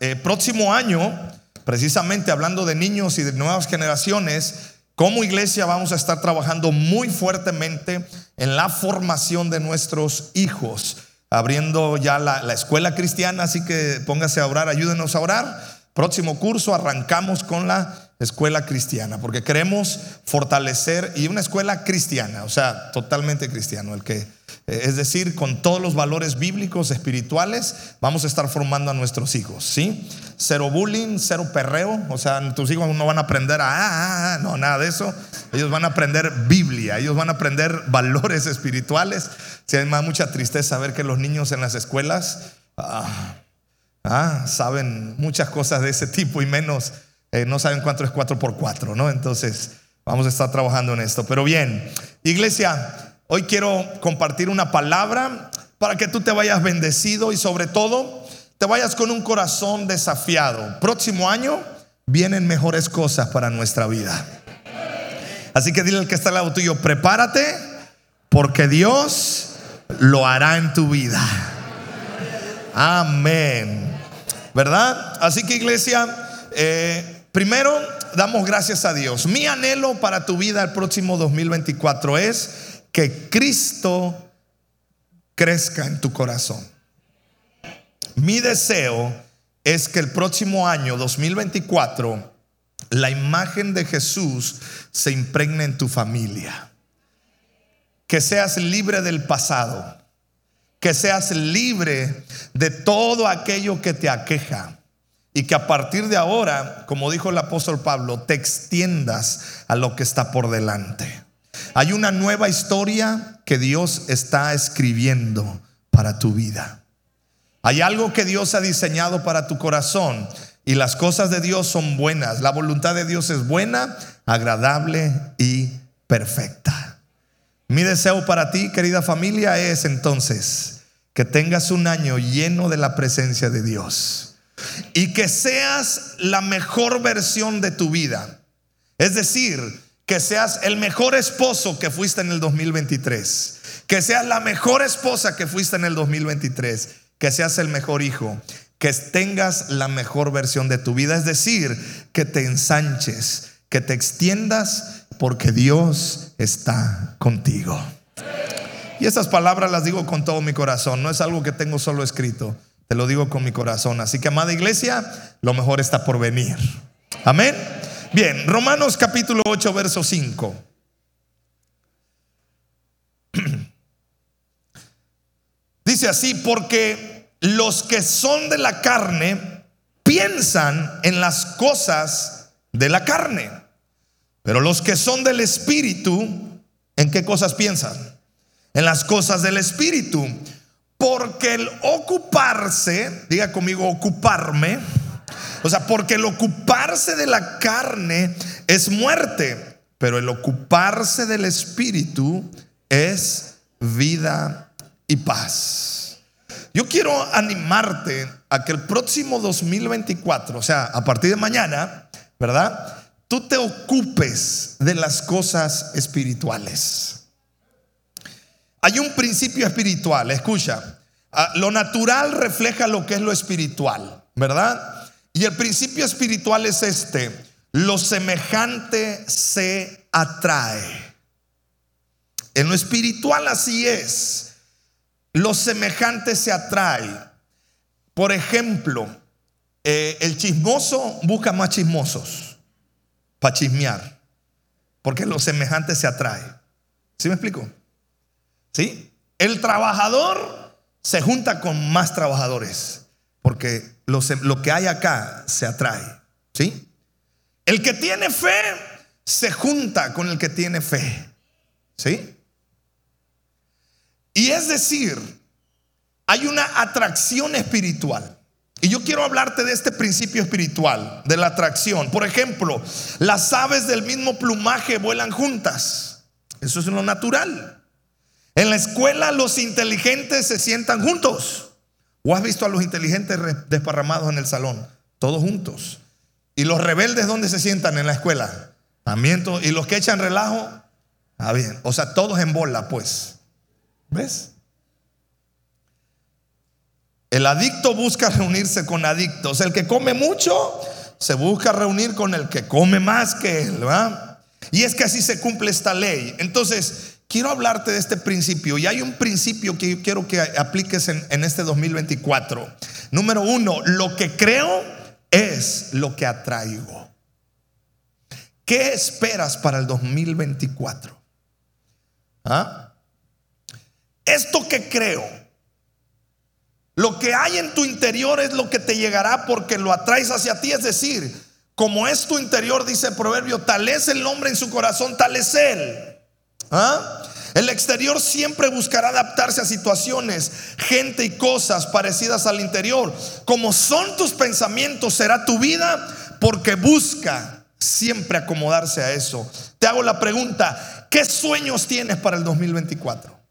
Eh, próximo año, precisamente hablando de niños y de nuevas generaciones, como iglesia vamos a estar trabajando muy fuertemente en la formación de nuestros hijos, abriendo ya la, la escuela cristiana, así que póngase a orar, ayúdenos a orar. Próximo curso arrancamos con la escuela cristiana, porque queremos fortalecer y una escuela cristiana, o sea, totalmente cristiano, el que es decir, con todos los valores bíblicos, espirituales, vamos a estar formando a nuestros hijos, ¿sí? Cero bullying, cero perreo, o sea, tus hijos no van a aprender a, ah, ah, ah, no, nada de eso. Ellos van a aprender Biblia, ellos van a aprender valores espirituales. Si hay mucha tristeza ver que los niños en las escuelas saben muchas cosas de ese tipo y menos, eh, no saben cuánto es 4 por 4 ¿no? Entonces, vamos a estar trabajando en esto. Pero bien, iglesia, Hoy quiero compartir una palabra para que tú te vayas bendecido y sobre todo te vayas con un corazón desafiado. Próximo año vienen mejores cosas para nuestra vida. Así que dile al que está al lado tuyo, prepárate porque Dios lo hará en tu vida. Amén. ¿Verdad? Así que iglesia, eh, primero damos gracias a Dios. Mi anhelo para tu vida el próximo 2024 es que Cristo crezca en tu corazón. Mi deseo es que el próximo año 2024 la imagen de Jesús se impregne en tu familia. Que seas libre del pasado. Que seas libre de todo aquello que te aqueja. Y que a partir de ahora, como dijo el apóstol Pablo, te extiendas a lo que está por delante. Hay una nueva historia que Dios está escribiendo para tu vida. Hay algo que Dios ha diseñado para tu corazón y las cosas de Dios son buenas. La voluntad de Dios es buena, agradable y perfecta. Mi deseo para ti, querida familia, es entonces que tengas un año lleno de la presencia de Dios y que seas la mejor versión de tu vida. Es decir, que seas el mejor esposo que fuiste en el 2023, que seas la mejor esposa que fuiste en el 2023, que seas el mejor hijo, que tengas la mejor versión de tu vida, es decir, que te ensanches, que te extiendas, porque Dios está contigo. Y estas palabras las digo con todo mi corazón, no es algo que tengo solo escrito, te lo digo con mi corazón. Así que, amada iglesia, lo mejor está por venir. Amén. Bien, Romanos capítulo 8, verso 5. Dice así, porque los que son de la carne piensan en las cosas de la carne, pero los que son del espíritu, ¿en qué cosas piensan? En las cosas del espíritu. Porque el ocuparse, diga conmigo, ocuparme, o sea, porque el ocuparse de la carne es muerte, pero el ocuparse del espíritu es vida y paz. Yo quiero animarte a que el próximo 2024, o sea, a partir de mañana, ¿verdad? Tú te ocupes de las cosas espirituales. Hay un principio espiritual, escucha, ah, lo natural refleja lo que es lo espiritual, ¿verdad? Y el principio espiritual es este, lo semejante se atrae. En lo espiritual así es, lo semejante se atrae. Por ejemplo, eh, el chismoso busca más chismosos para chismear, porque lo semejante se atrae. ¿Sí me explico? ¿Sí? El trabajador se junta con más trabajadores, porque lo, que hay acá se atrae. ¿Sí? El que tiene fe se junta con el que tiene fe. ¿Sí? Y es decir, hay una atracción espiritual. Y yo quiero hablarte de este principio espiritual, de la atracción. Por ejemplo, las aves del mismo plumaje vuelan juntas. Eso es lo natural. En la escuela los inteligentes se sientan juntos. ¿O has visto a los inteligentes desparramados en el salón? Todos juntos. ¿Y los rebeldes dónde se sientan en la escuela? También. ¿Y los que echan relajo? Ah, bien. O sea, todos en bola, pues. ¿Ves? El adicto busca reunirse con adictos. El que come mucho se busca reunir con el que come más que él. Y es que así se cumple esta ley. Entonces, quiero hablarte de este principio. Y hay un principio que quiero que apliques en, en este 2024. Número uno, lo que creo es lo que atraigo. ¿Qué esperas para el 2024? ¿Ah? Esto que creo, lo que hay en tu interior es lo que te llegará porque lo atraes hacia ti. Es decir, como es tu interior, dice el proverbio, tal es el hombre en su corazón, tal es él. ¿Ah? El exterior siempre buscará adaptarse a situaciones, gente y cosas parecidas al interior. Como son tus pensamientos, será tu vida porque busca siempre acomodarse a eso. Te hago la pregunta, ¿qué sueños tienes para el 2024?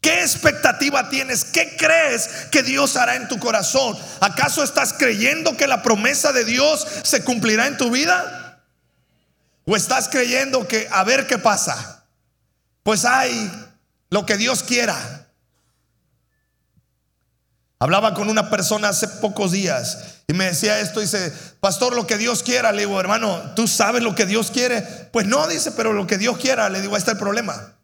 ¿Qué expectativa tienes? ¿Qué crees que Dios hará en tu corazón? ¿Acaso estás creyendo que la promesa de Dios se cumplirá en tu vida? ¿O estás creyendo que a ver qué pasa? Pues hay lo que Dios quiera. Hablaba con una persona hace pocos días y me decía esto, dice, pastor, lo que Dios quiera, le digo, hermano, ¿tú sabes lo que Dios quiere? Pues no, dice, pero lo que Dios quiera, le digo, ahí está el problema.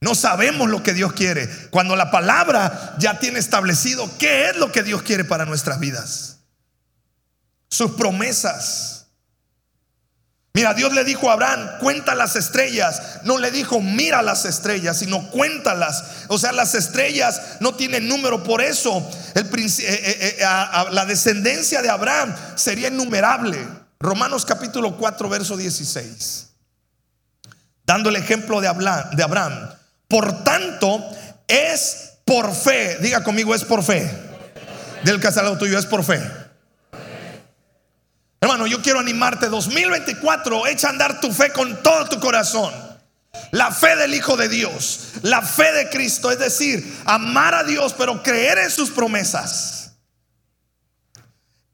No sabemos lo que Dios quiere. Cuando la palabra ya tiene establecido qué es lo que Dios quiere para nuestras vidas. Sus promesas. Mira, Dios le dijo a Abraham, cuenta las estrellas. No le dijo, mira las estrellas, sino cuéntalas. O sea, las estrellas no tienen número. Por eso el, eh, eh, eh, la descendencia de Abraham sería innumerable. Romanos capítulo 4, verso 16. Dando el ejemplo de Abraham. Por tanto, es por fe. Diga conmigo, es por fe. Del casado tuyo, es por fe. Yo quiero animarte 2024, echa a andar tu fe con todo tu corazón. La fe del Hijo de Dios, la fe de Cristo, es decir, amar a Dios, pero creer en sus promesas.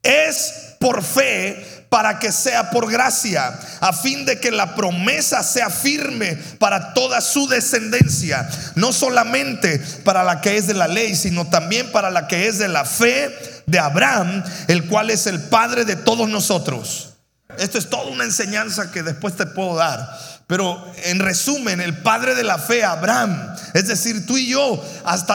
Es por fe para que sea por gracia, a fin de que la promesa sea firme para toda su descendencia, no solamente para la que es de la ley, sino también para la que es de la fe de Abraham, el cual es el padre de todos nosotros. Esto es toda una enseñanza que después te puedo dar. Pero en resumen, el padre de la fe, Abraham, es decir, tú y yo hasta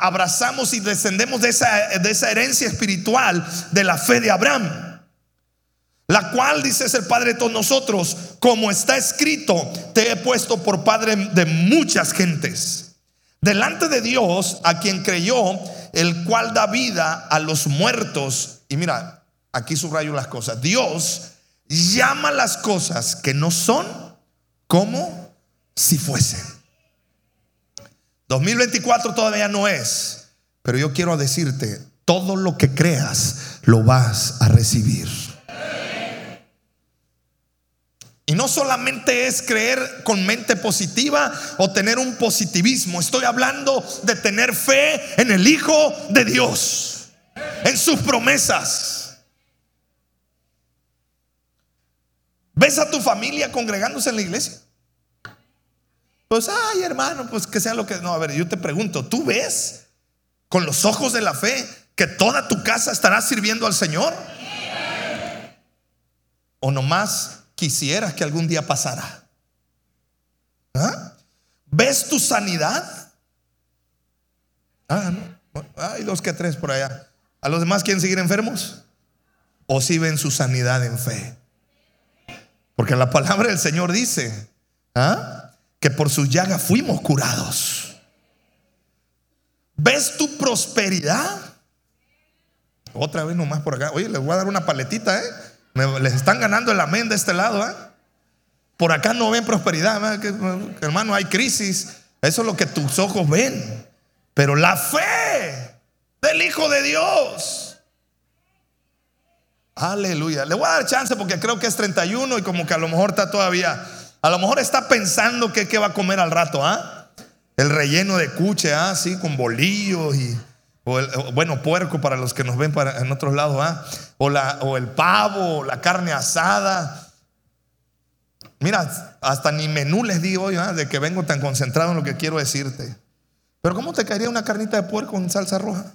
abrazamos y descendemos de esa, de esa herencia espiritual de la fe de Abraham. La cual, dice, es el Padre de todos nosotros, como está escrito, te he puesto por Padre de muchas gentes. Delante de Dios, a quien creyó, el cual da vida a los muertos. Y mira, aquí subrayo las cosas. Dios llama las cosas que no son como si fuesen. 2024 todavía no es, pero yo quiero decirte, todo lo que creas lo vas a recibir. Y no solamente es creer con mente positiva o tener un positivismo, estoy hablando de tener fe en el Hijo de Dios, en sus promesas. ¿Ves a tu familia congregándose en la iglesia? Pues, ay hermano, pues que sea lo que... No, a ver, yo te pregunto, ¿tú ves con los ojos de la fe que toda tu casa estará sirviendo al Señor? ¿O nomás quisieras que algún día pasara? ¿Ah? ¿Ves tu sanidad? Ah, no. Hay dos que tres por allá. ¿A los demás quieren seguir enfermos? ¿O si ven su sanidad en fe? Porque la palabra del Señor dice ¿ah? que por su llaga fuimos curados. ¿Ves tu prosperidad? Otra vez nomás por acá. Oye, les voy a dar una paletita, ¿eh? Les están ganando el amén de este lado. ¿eh? Por acá no ven prosperidad, hermano, hay crisis. Eso es lo que tus ojos ven. Pero la fe del Hijo de Dios. Aleluya. Le voy a dar chance porque creo que es 31 y como que a lo mejor está todavía, a lo mejor está pensando que, va a comer al rato, ¿ah? El relleno de cuche, ¿ah? Sí, con bolillos y o el, bueno, puerco para los que nos ven en otros lados, ¿ah? o, la, o el pavo, o la carne asada. Mira, hasta ni menú les digo hoy, ¿ah? de que vengo tan concentrado en lo que quiero decirte. Pero ¿cómo te caería una carnita de puerco en salsa roja?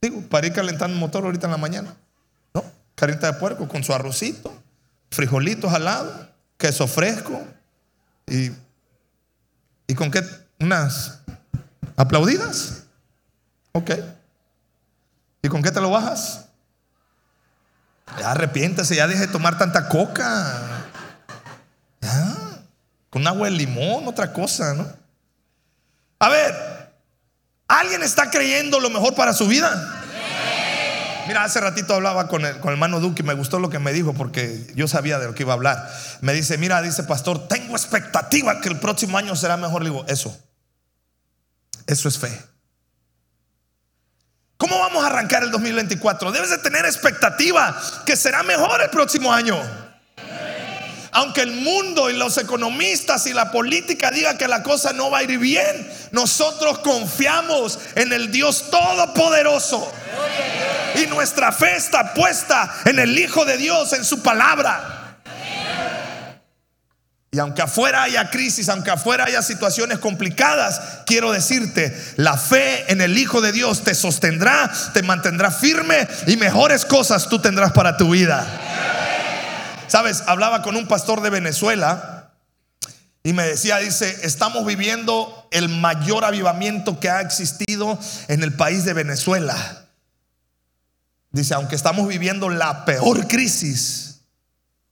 Digo, para ir calentando el motor ahorita en la mañana. ¿No? Carnita de puerco con su arrocito, frijolitos al lado, queso fresco y, y con qué unas aplaudidas. Ok. ¿Y con qué te lo bajas? Ya arrepiéntese, ya deje de tomar tanta coca. Ya. Con agua de limón, otra cosa, ¿no? A ver, ¿alguien está creyendo lo mejor para su vida? Mira, hace ratito hablaba con el, con el hermano Duque y me gustó lo que me dijo porque yo sabía de lo que iba a hablar. Me dice, mira, dice pastor, tengo expectativa que el próximo año será mejor. Le digo, eso, eso es fe. ¿Cómo vamos a arrancar el 2024? Debes de tener expectativa que será mejor el próximo año. Aunque el mundo y los economistas y la política digan que la cosa no va a ir bien, nosotros confiamos en el Dios Todopoderoso. Y nuestra fe está puesta en el Hijo de Dios, en su palabra. Y aunque afuera haya crisis, aunque afuera haya situaciones complicadas, quiero decirte, la fe en el Hijo de Dios te sostendrá, te mantendrá firme y mejores cosas tú tendrás para tu vida. Sabes, hablaba con un pastor de Venezuela y me decía, dice, estamos viviendo el mayor avivamiento que ha existido en el país de Venezuela. Dice, aunque estamos viviendo la peor crisis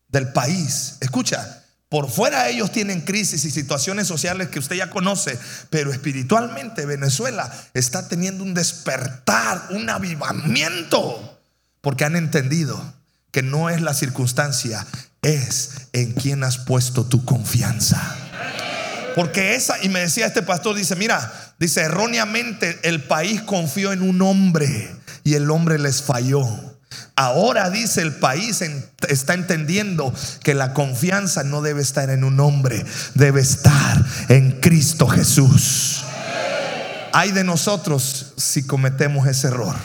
del país, escucha, por fuera ellos tienen crisis y situaciones sociales que usted ya conoce, pero espiritualmente Venezuela está teniendo un despertar, un avivamiento, porque han entendido que no es la circunstancia, es en quien has puesto tu confianza. Porque esa, y me decía este pastor, dice, mira, dice, erróneamente el país confió en un hombre y el hombre les falló. Ahora dice el país está entendiendo que la confianza no debe estar en un hombre, debe estar en Cristo Jesús. Hay de nosotros si cometemos ese error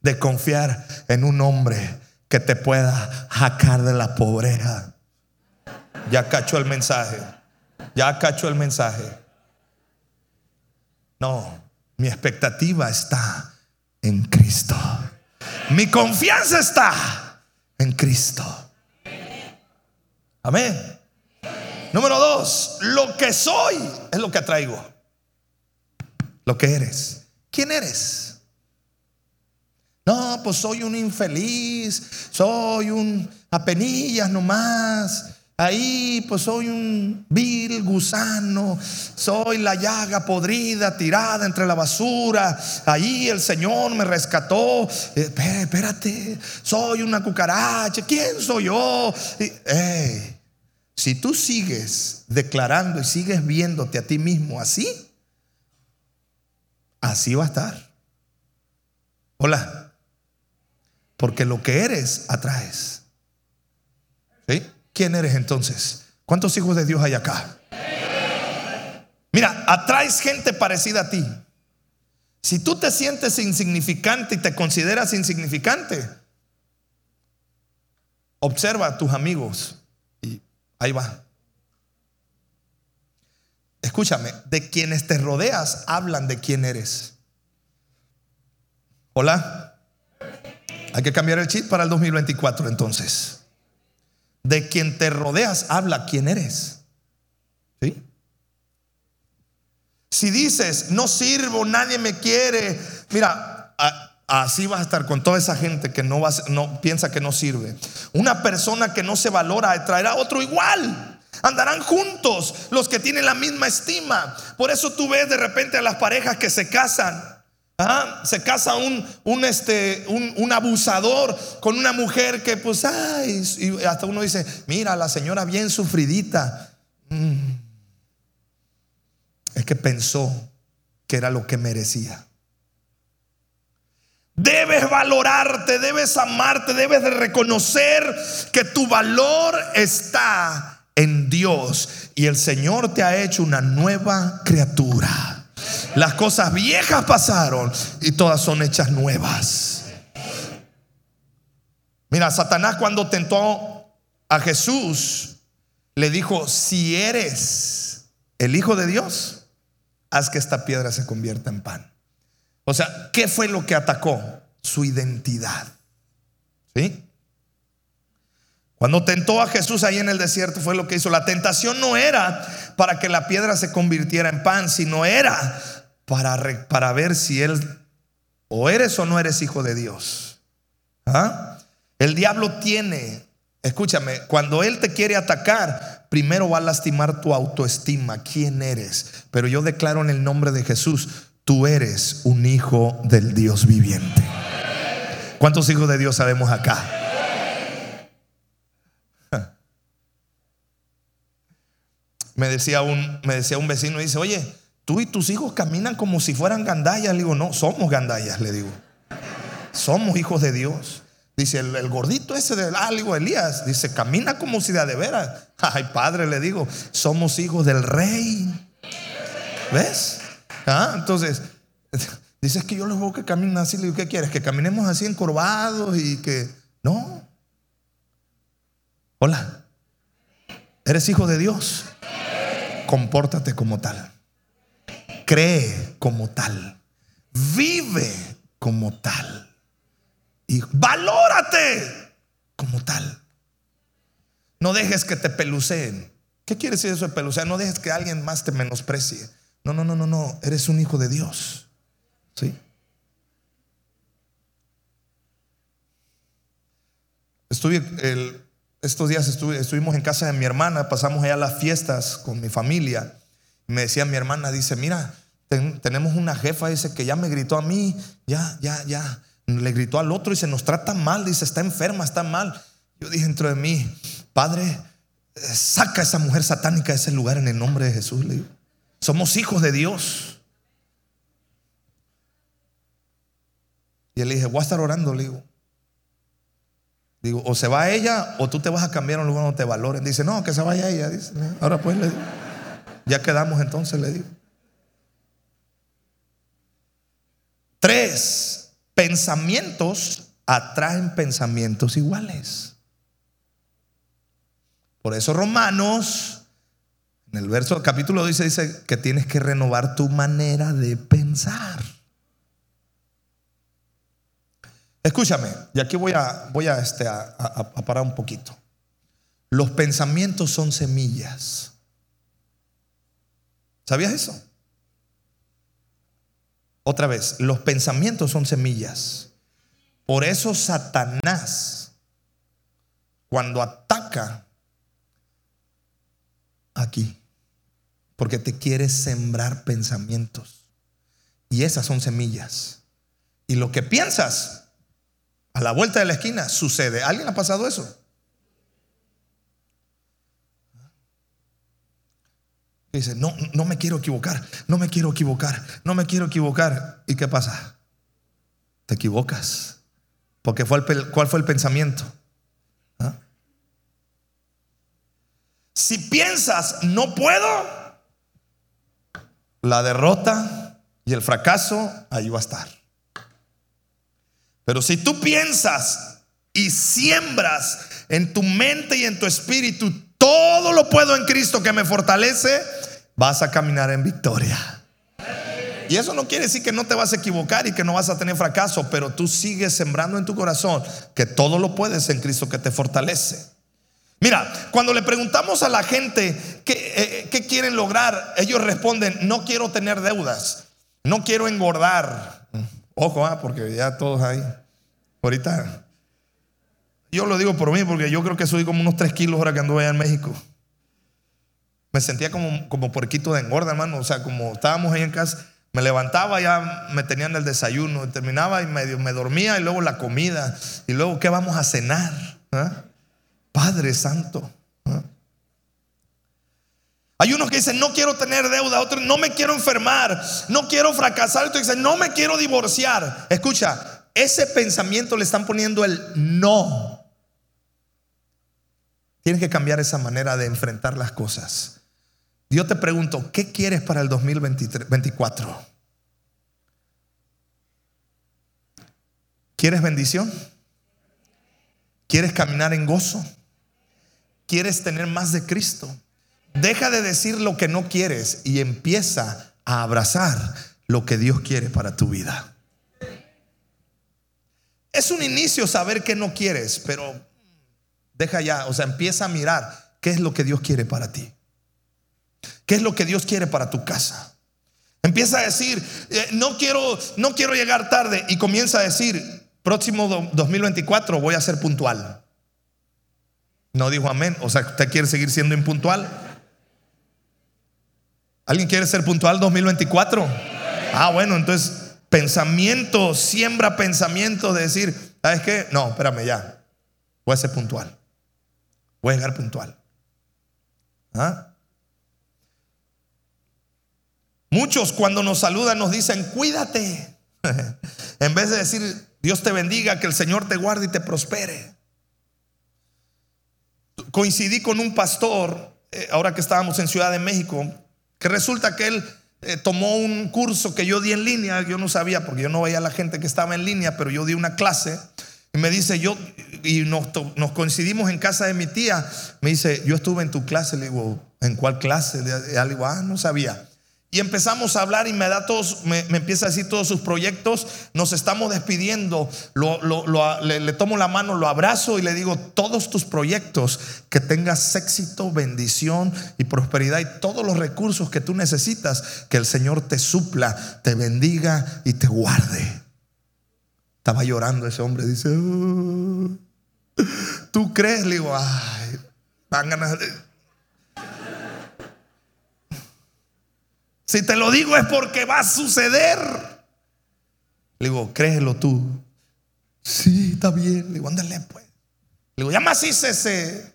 de confiar en un hombre que te pueda jacar de la pobreza. Ya cachó el mensaje. Ya cachó el mensaje. No, mi expectativa está en Cristo. Mi confianza está en Cristo. Amén. Número dos, lo que soy es lo que atraigo. Lo que eres. ¿Quién eres? No, pues soy un infeliz, soy un apenillas nomás. Ahí pues soy un vil gusano, soy la llaga podrida tirada entre la basura. Ahí el Señor me rescató. Eh, espérate, soy una cucaracha. ¿Quién soy yo? si tú sigues declarando y sigues viéndote a ti mismo así, así va a estar. Hola. Porque lo que eres atraes. ¿Quién eres entonces? ¿Cuántos hijos de Dios hay acá? Mira, atraes gente parecida a ti. Si tú te sientes insignificante y te consideras insignificante, observa a tus amigos y ahí va. Escúchame, de quienes te rodeas hablan de quién eres. Hola. Hay que cambiar el chip para el 2024 entonces. De quien te rodeas habla quién eres. ¿Sí? Si dices, no sirvo, nadie me quiere, mira, así vas a estar con toda esa gente que no, no piensa que no sirve. Una persona que no se valora traerá otro igual. Andarán juntos los que tienen la misma estima. Por eso tú ves de repente a las parejas que se casan Ah, se casa un, un, este, un, abusador con una mujer que pues, ay, y hasta uno dice, mira, la señora bien sufridita. Mm. Es que pensó que era lo que merecía. Debes valorarte, debes amarte, debes de reconocer que tu valor está en Dios y el Señor te ha hecho una nueva criatura. Las cosas viejas pasaron y todas son hechas nuevas. Mira, Satanás cuando tentó a Jesús, le dijo, si eres el Hijo de Dios, haz que esta piedra se convierta en pan. O sea, ¿qué fue lo que atacó? Su identidad. ¿Sí? Cuando tentó a Jesús ahí en el desierto fue lo que hizo. La tentación no era para que la piedra se convirtiera en pan, sino era para, ver si él o eres o no eres hijo de Dios. ¿Ah? El diablo tiene, escúchame, cuando él te quiere atacar, primero va a lastimar tu autoestima, quién eres. Pero yo declaro en el nombre de Jesús, tú eres un hijo del Dios viviente. ¿Cuántos hijos de Dios sabemos acá? Me decía un, me decía un vecino, dice, oye, tú y tus hijos caminan como si fueran gandallas. Le digo, no, somos gandallas, le digo. Somos hijos de Dios. Dice, el, gordito ese del ah, Elías, dice, camina como si de, de veras. Ay, padre, le digo, somos hijos del rey. ¿Ves? ¿Ah? Entonces, dices que yo les veo que caminan así. Le digo, ¿qué quieres? Que caminemos así encorvados y que. No. Hola. ¿Eres hijo de Dios? Compórtate como tal cree como tal, vive como tal y valórate como tal. No dejes que te peluceen. ¿Qué quiere decir eso de pelucear? No dejes que alguien más te menosprecie. No, no, no, no, no. Eres un hijo de Dios. ¿Sí? Estuve estos días estuvimos en casa de mi hermana, pasamos allá las fiestas con mi familia. Me decía mi hermana, dice, mira, tenemos una jefa, dice, que ya me gritó a mí, ya, ya, ya. Le gritó al otro y se nos trata mal, dice, está enferma, está mal. Yo dije dentro de mí, Padre, eh, saca a esa mujer satánica de ese lugar en el nombre de Jesús. Le digo, somos hijos de Dios. Y él le dije, voy a estar orando, le digo. Digo, o se va ella o tú te vas a cambiar a un lugar donde te valoren. Dice, no, que se vaya ella. Dice, ahora pues le digo, ya quedamos entonces, le digo. Tres, pensamientos atraen pensamientos iguales. Por eso Romanos, en el verso capítulo dice, dice que tienes que renovar tu manera de pensar. Escúchame, y aquí voy a, voy a, este, a parar un poquito. Los pensamientos son semillas. ¿Sabías eso? Otra vez, los pensamientos son semillas. Por eso Satanás, cuando ataca aquí, porque te quiere sembrar pensamientos. Y esas son semillas. Y lo que piensas a la vuelta de la esquina sucede. ¿Alguien ha pasado eso? Dice, no, no me quiero equivocar, no me quiero equivocar, no me quiero equivocar. ¿Y qué pasa? Te equivocas. Porque fue el, ¿cuál fue el pensamiento? ¿Ah? Si piensas, no puedo, la derrota y el fracaso ahí va a estar. Pero si tú piensas y siembras en tu mente y en tu espíritu, todo lo puedo en Cristo que me fortalece, vas a caminar en victoria. Y eso no quiere decir que no te vas a equivocar y que no vas a tener fracaso, pero tú sigues sembrando en tu corazón que todo lo puedes en Cristo que te fortalece. Mira, cuando le preguntamos a la gente qué, eh, quieren lograr, ellos responden, no quiero tener deudas, no quiero engordar. Ojo, ah, porque ya todos ahí. Ahorita, yo lo digo por mí, porque yo creo que soy como unos 3 kilos ahora que ando allá en México. Me sentía como, como porquito de engorda, hermano. O sea, como estábamos ahí en casa, me levantaba, ya me tenían el desayuno, terminaba y medio me dormía y luego la comida. Y luego, ¿qué vamos a cenar? ¿Ah? Padre Santo. ¿Ah? Hay unos que dicen, no quiero tener deuda, otros, no me quiero enfermar, no quiero fracasar, otros dicen, no me quiero divorciar. Escucha, ese pensamiento le están poniendo el no. Tienes que cambiar esa manera de enfrentar las cosas. Yo te pregunto, ¿qué quieres para el 2024? ¿Quieres bendición? ¿Quieres caminar en gozo? ¿Quieres tener más de Cristo? Deja de decir lo que no quieres y empieza a abrazar lo que Dios quiere para tu vida. Es un inicio saber que no quieres, pero deja ya, o sea, empieza a mirar qué es lo que Dios quiere para ti. ¿Qué es lo que Dios quiere para tu casa? Empieza a decir, eh, no, quiero, no quiero llegar tarde y comienza a decir, próximo 2024 voy a ser puntual. No dijo amén, o sea, ¿usted quiere seguir siendo impuntual? ¿Alguien quiere ser puntual 2024? Ah, bueno, entonces pensamiento, siembra pensamiento de decir, ¿sabes qué? No, espérame ya, voy a ser puntual, voy a llegar puntual. ¿Ah? Muchos cuando nos saludan nos dicen, cuídate. en vez de decir, Dios te bendiga, que el Señor te guarde y te prospere. Coincidí con un pastor, eh, ahora que estábamos en Ciudad de México, que resulta que él eh, tomó un curso que yo di en línea, yo no sabía porque yo no veía a la gente que estaba en línea, pero yo di una clase y me dice, yo, y nos, coincidimos en casa de mi tía, me dice, yo estuve en tu clase, le digo, ¿en cuál clase? Le digo, ah, no sabía. Y empezamos a hablar y me da todos, me, empieza a decir todos sus proyectos. Nos estamos despidiendo. le, tomo la mano, lo abrazo y le digo: Todos tus proyectos, que tengas éxito, bendición y prosperidad y todos los recursos que tú necesitas, que el Señor te supla, te bendiga y te guarde. Estaba llorando ese hombre. Dice: oh, ¿Tú crees? Le digo: Ay, van ganas de Si te lo digo es porque va a suceder. Le digo, créelo tú. Sí, está bien. Le digo, ándale pues. Le digo, ya más ese.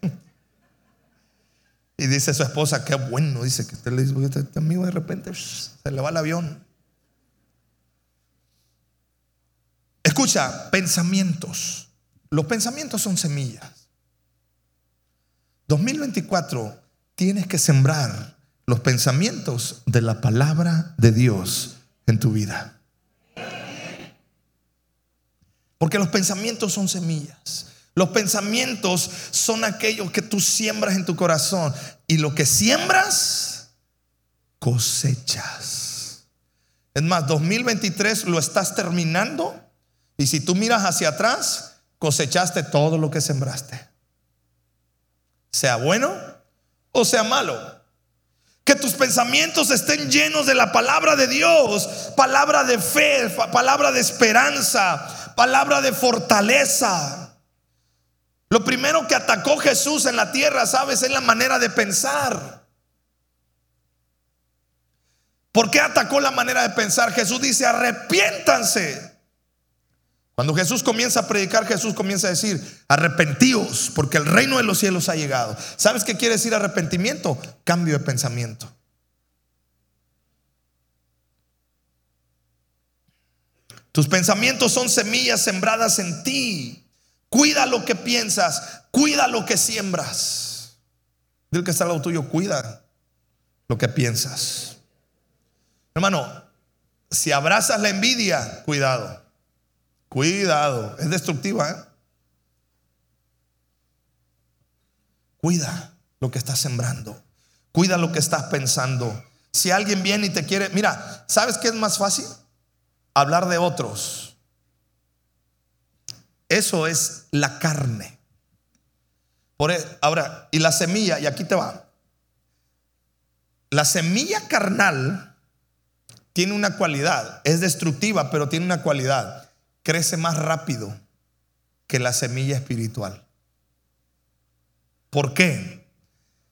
Y dice su esposa, qué bueno. Dice que usted le dice, este, este amigo de repente se le va el avión. Escucha, pensamientos. Los pensamientos son semillas. 2024 tienes que sembrar los pensamientos de la palabra de Dios en tu vida. Porque los pensamientos son semillas. Los pensamientos son aquellos que tú siembras en tu corazón. Y lo que siembras, cosechas. Es más, 2023 lo estás terminando. Y si tú miras hacia atrás, cosechaste todo lo que sembraste. Sea bueno o sea malo. Que tus pensamientos estén llenos de la palabra de Dios, palabra de fe, palabra de esperanza, palabra de fortaleza. Lo primero que atacó Jesús en la tierra, sabes, es la manera de pensar. ¿Por qué atacó la manera de pensar? Jesús dice, arrepiéntanse. Cuando Jesús comienza a predicar, Jesús comienza a decir, arrepentíos, porque el reino de los cielos ha llegado. ¿Sabes qué quiere decir arrepentimiento? Cambio de pensamiento. Tus pensamientos son semillas sembradas en ti. Cuida lo que piensas, cuida lo que siembras. Dile que está al lado tuyo, cuida lo que piensas. Hermano, si abrazas la envidia, cuidado. Cuidado, es destructiva. ¿eh? Cuida lo que estás sembrando. Cuida lo que estás pensando. Si alguien viene y te quiere, mira, ¿sabes qué es más fácil? Hablar de otros. Eso es la carne. Por e, ahora, y la semilla, y aquí te va. La semilla carnal tiene una cualidad, es destructiva, pero tiene una cualidad crece más rápido que la semilla espiritual. ¿Por qué?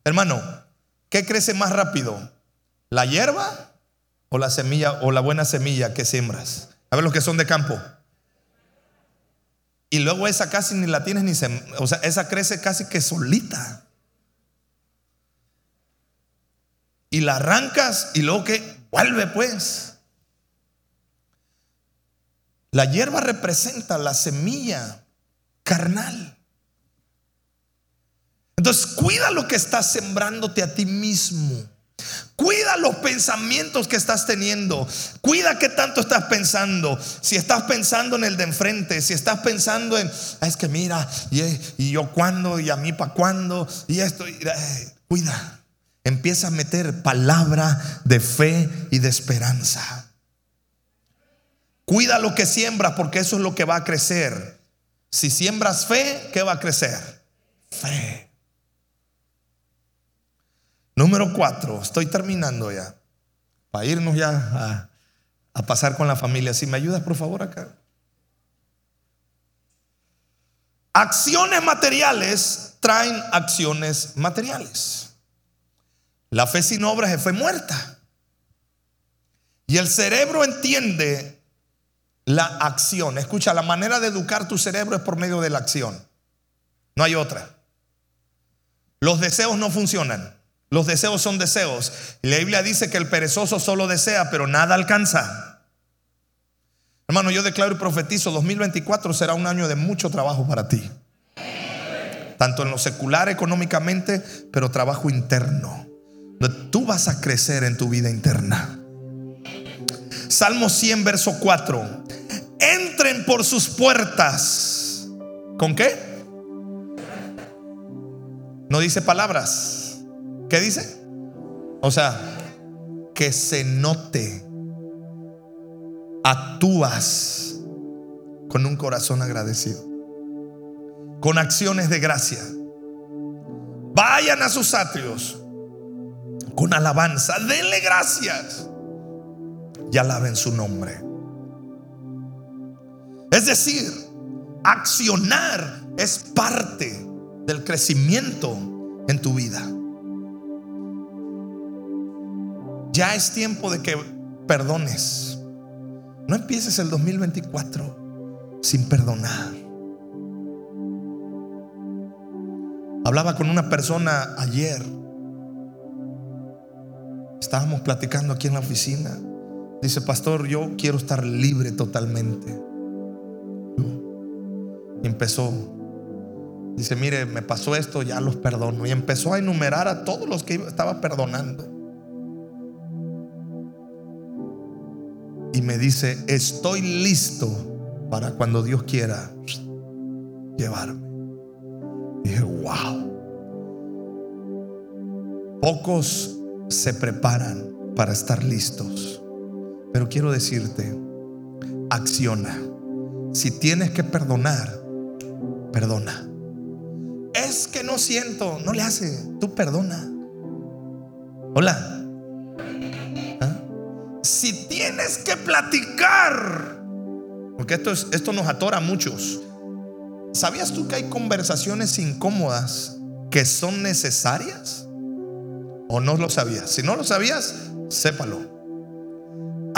Hermano, ¿qué crece más rápido? ¿La hierba o la semilla o la buena semilla que siembras? A ver los que son de campo. Y luego esa casi ni la tienes ni se, o sea, esa crece casi que solita. Y la arrancas y luego que vuelve pues. La hierba representa la semilla carnal. Entonces, cuida lo que estás sembrándote a ti mismo. Cuida los pensamientos que estás teniendo. Cuida qué tanto estás pensando. Si estás pensando en el de enfrente, si estás pensando en, ah, es que mira, y, yo cuándo, y a mí para cuándo, y esto, eh, cuida. empieza a meter palabra de fe y de esperanza. Cuida lo que siembras porque eso es lo que va a crecer. Si siembras fe, ¿qué va a crecer? Fe. Número cuatro, estoy terminando ya. Para irnos ya a, pasar con la familia. Si me ayudas, por favor, acá. Acciones materiales traen acciones materiales. La fe sin obras se fue muerta. Y el cerebro entiende la acción. Escucha, la manera de educar tu cerebro es por medio de la acción. No hay otra. Los deseos no funcionan. Los deseos son deseos. La Biblia dice que el perezoso solo desea, pero nada alcanza. Hermano, yo declaro y profetizo, 2024 será un año de mucho trabajo para ti. Tanto en lo secular económicamente, pero trabajo interno. Tú vas a crecer en tu vida interna. Salmo 100, verso 4. Entren por sus puertas. ¿Con qué? No dice palabras. ¿Qué dice? O sea, que se note. Actúas con un corazón agradecido. Con acciones de gracia. Vayan a sus atrios con alabanza. Denle gracias. Y alaben su nombre. Es decir, accionar es parte del crecimiento en tu vida. Ya es tiempo de que perdones. No empieces el 2024 sin perdonar. Hablaba con una persona ayer. Estábamos platicando aquí en la oficina. Dice, pastor, yo quiero estar libre totalmente. Y empezó. Dice, mire, me pasó esto, ya los perdono. Y empezó a enumerar a todos los que estaba perdonando. y me dice, estoy listo para cuando Dios quiera llevarme. dije, wow. Pocos se preparan para estar listos. Pero quiero decirte, acciona. Si tienes que perdonar, perdona. Es que no siento, no le hace, tú perdona. Hola si tienes que platicar, porque esto, es, esto nos atora a muchos, ¿sabías tú que hay conversaciones incómodas que son necesarias? ¿O no lo sabías? Si no lo sabías, sépalo.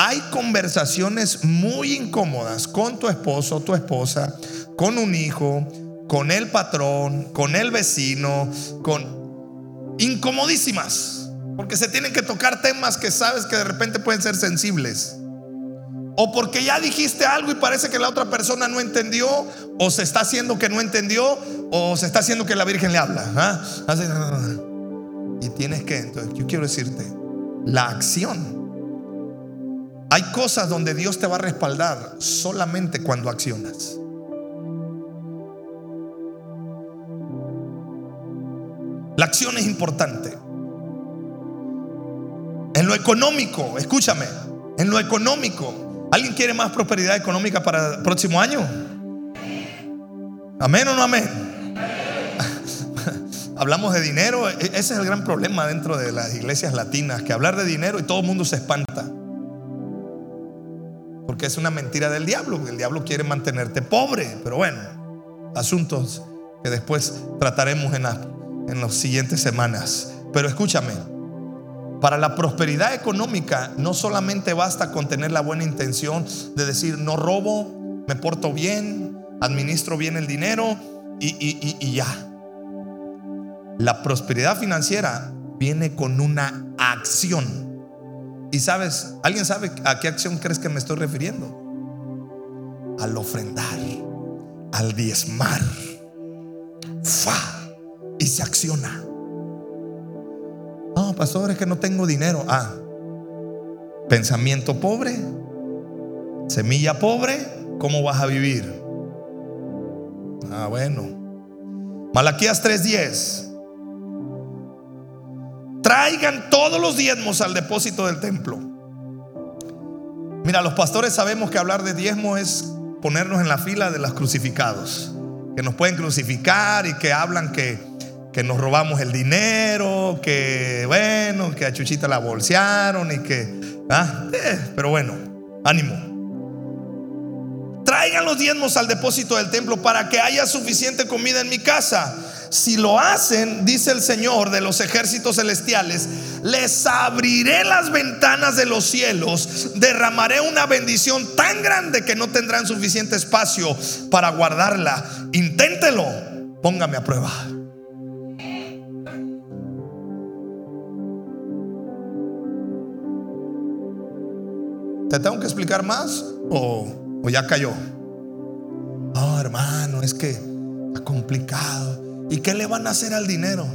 Hay conversaciones muy incómodas con tu esposo, tu esposa, con un hijo, con el patrón, con el vecino, con incomodísimas. Porque se tienen que tocar temas que sabes que de repente pueden ser sensibles. O porque ya dijiste algo y parece que la otra persona no entendió, o se está haciendo que no entendió, o se está haciendo que la Virgen le habla. ¿ah? Y tienes que, entonces, yo quiero decirte, la acción. Hay cosas donde Dios te va a respaldar solamente cuando accionas. La acción es importante. En lo económico, escúchame, en lo económico, ¿alguien quiere más prosperidad económica para el próximo año? ¿Amén o no amén? Hablamos de dinero, e-, ese es el gran problema dentro de las iglesias latinas, que hablar de dinero y todo el mundo se espanta. Es una mentira del diablo, el diablo quiere mantenerte pobre, pero bueno, asuntos que después trataremos en, en las siguientes semanas. Pero escúchame, para la prosperidad económica no solamente basta con tener la buena intención de decir no robo, me porto bien, administro bien el dinero y, ya. La prosperidad financiera viene con una acción. Y sabes, ¿alguien sabe a qué acción crees que me estoy refiriendo? Al ofrendar, al diezmar. ¡Fa! Y se acciona. No, pastor, es que no tengo dinero. Ah, pensamiento pobre, semilla pobre, ¿cómo vas a vivir? Ah, bueno. Malaquías 3:10. Traigan todos los diezmos al depósito del templo. Mira, los pastores sabemos que hablar de diezmo es ponernos en la fila de los crucificados, que nos pueden crucificar y que hablan que, que nos robamos el dinero, que bueno, que a Chuchita la bolsearon y que, ah, eh, pero bueno, ánimo. Traigan los diezmos al depósito del templo para que haya suficiente comida en mi casa. Si lo hacen, dice el Señor de los ejércitos celestiales, les abriré las ventanas de los cielos, derramaré una bendición tan grande que no tendrán suficiente espacio para guardarla. Inténtelo, póngame a prueba. ¿Te tengo que explicar más o, ya cayó? Oh, hermano, es que está complicado. ¿Y qué le van a hacer al dinero?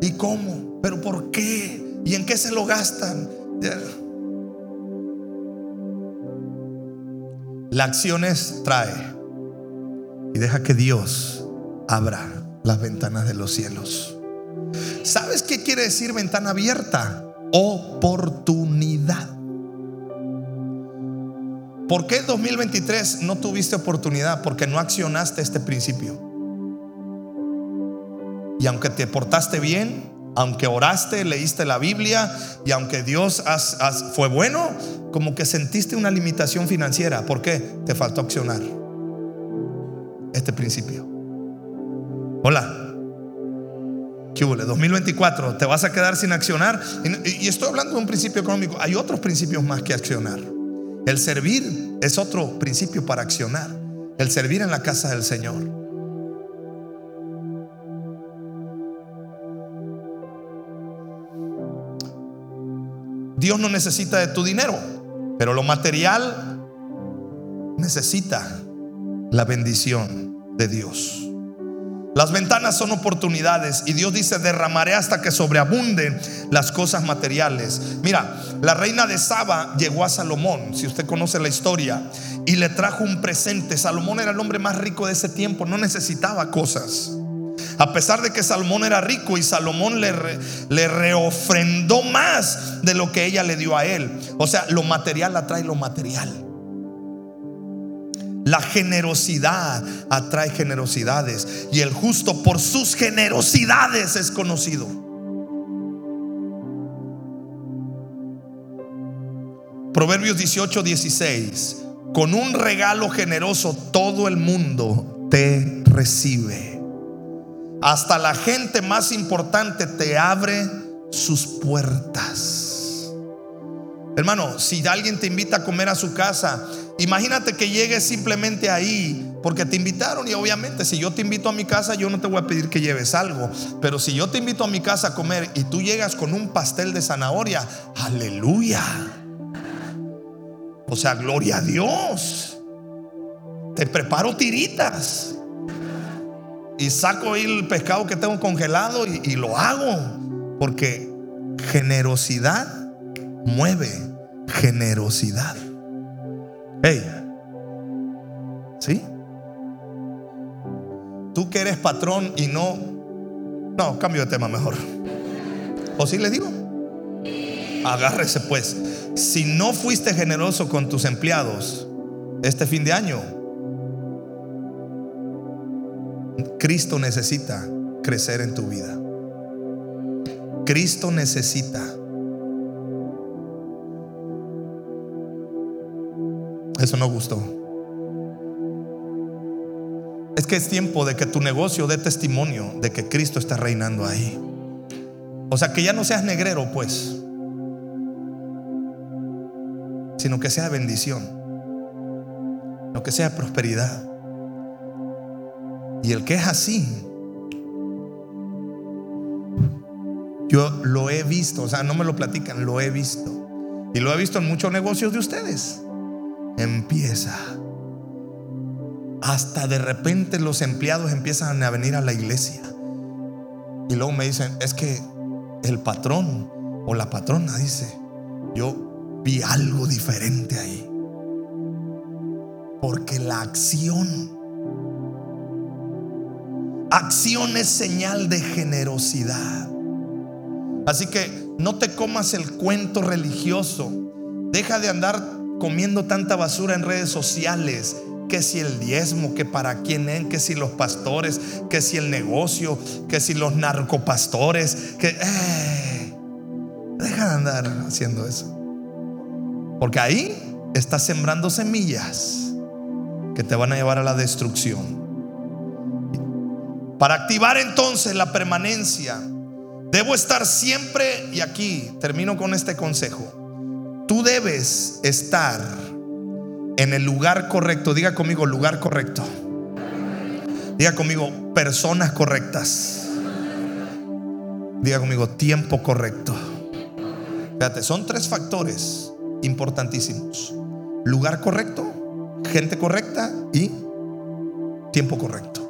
¿Y cómo? ¿Pero por qué? ¿Y en qué se lo gastan? La acción es trae y deja que Dios abra las ventanas de los cielos. ¿Sabes qué quiere decir ventana abierta? Oportunidad. ¿Por qué en 2023 no tuviste oportunidad? Porque no accionaste este principio. Y aunque te portaste bien, aunque oraste, leíste la Biblia y aunque Dios fue bueno, como que sentiste una limitación financiera. ¿Por qué? Te faltó accionar este principio. Hola. ¿Qué 2024, ¿te vas a quedar sin accionar? Y estoy hablando de un principio económico. Hay otros principios más que accionar. El servir es otro principio para accionar. El servir en la casa del Señor. Dios no necesita de tu dinero, pero lo material necesita la bendición de Dios. Las ventanas son oportunidades y Dios dice, derramaré hasta que sobreabunden las cosas materiales. Mira, la reina de Saba llegó a Salomón, si usted conoce la historia, y le trajo un presente. Salomón era el hombre más rico de ese tiempo, no necesitaba cosas. A pesar de que Salomón era rico y Salomón le, le reofrendó más de lo que ella le dio a él. O sea, lo material atrae lo material. La generosidad atrae generosidades y el justo por sus generosidades es conocido. Proverbios 18, 16. Con un regalo generoso todo el mundo te recibe. Hasta la gente más importante te abre sus puertas. Hermano, si alguien te invita a comer a su casa, imagínate que llegues simplemente ahí porque te invitaron y obviamente si yo te invito a mi casa yo no te voy a pedir que lleves algo, pero si yo te invito a mi casa a comer y tú llegas con un pastel de zanahoria, aleluya. O sea, gloria a Dios. Te preparo tiritas y saco el pescado que tengo congelado y, lo hago. Porque generosidad mueve generosidad. Hey, ¿sí? Tú que eres patrón y no. No, cambio de tema mejor. ¿O si le digo? Agárrese pues. Si no fuiste generoso con tus empleados este fin de año, Cristo necesita crecer en tu vida. Cristo necesita. Eso no gustó. Es que es tiempo de que tu negocio dé testimonio de que Cristo está reinando ahí. O sea, que ya no seas negrero, pues, sino que sea bendición, lo que sea prosperidad. Y el que es así, yo lo he visto, o sea, no me lo platican, lo he visto. Y lo he visto en muchos negocios de ustedes. Empieza. Hasta de repente los empleados empiezan a venir a la iglesia. Y luego me dicen, es que el patrón o la patrona dice, yo vi algo diferente ahí. Porque la acción Acción es señal de generosidad. Así que no te comas el cuento religioso. Deja de andar comiendo tanta basura en redes sociales. Que si el diezmo, que para quién es, que si los pastores, que si el negocio, que si los narcopastores, que... Eh, deja de andar haciendo eso. Porque ahí estás sembrando semillas que te van a llevar a la destrucción. Para activar entonces la permanencia, debo estar siempre, y aquí termino con este consejo, tú debes estar en el lugar correcto, diga conmigo lugar correcto, diga conmigo personas correctas, diga conmigo tiempo correcto. Fíjate, son tres factores importantísimos. Lugar correcto, gente correcta y tiempo correcto.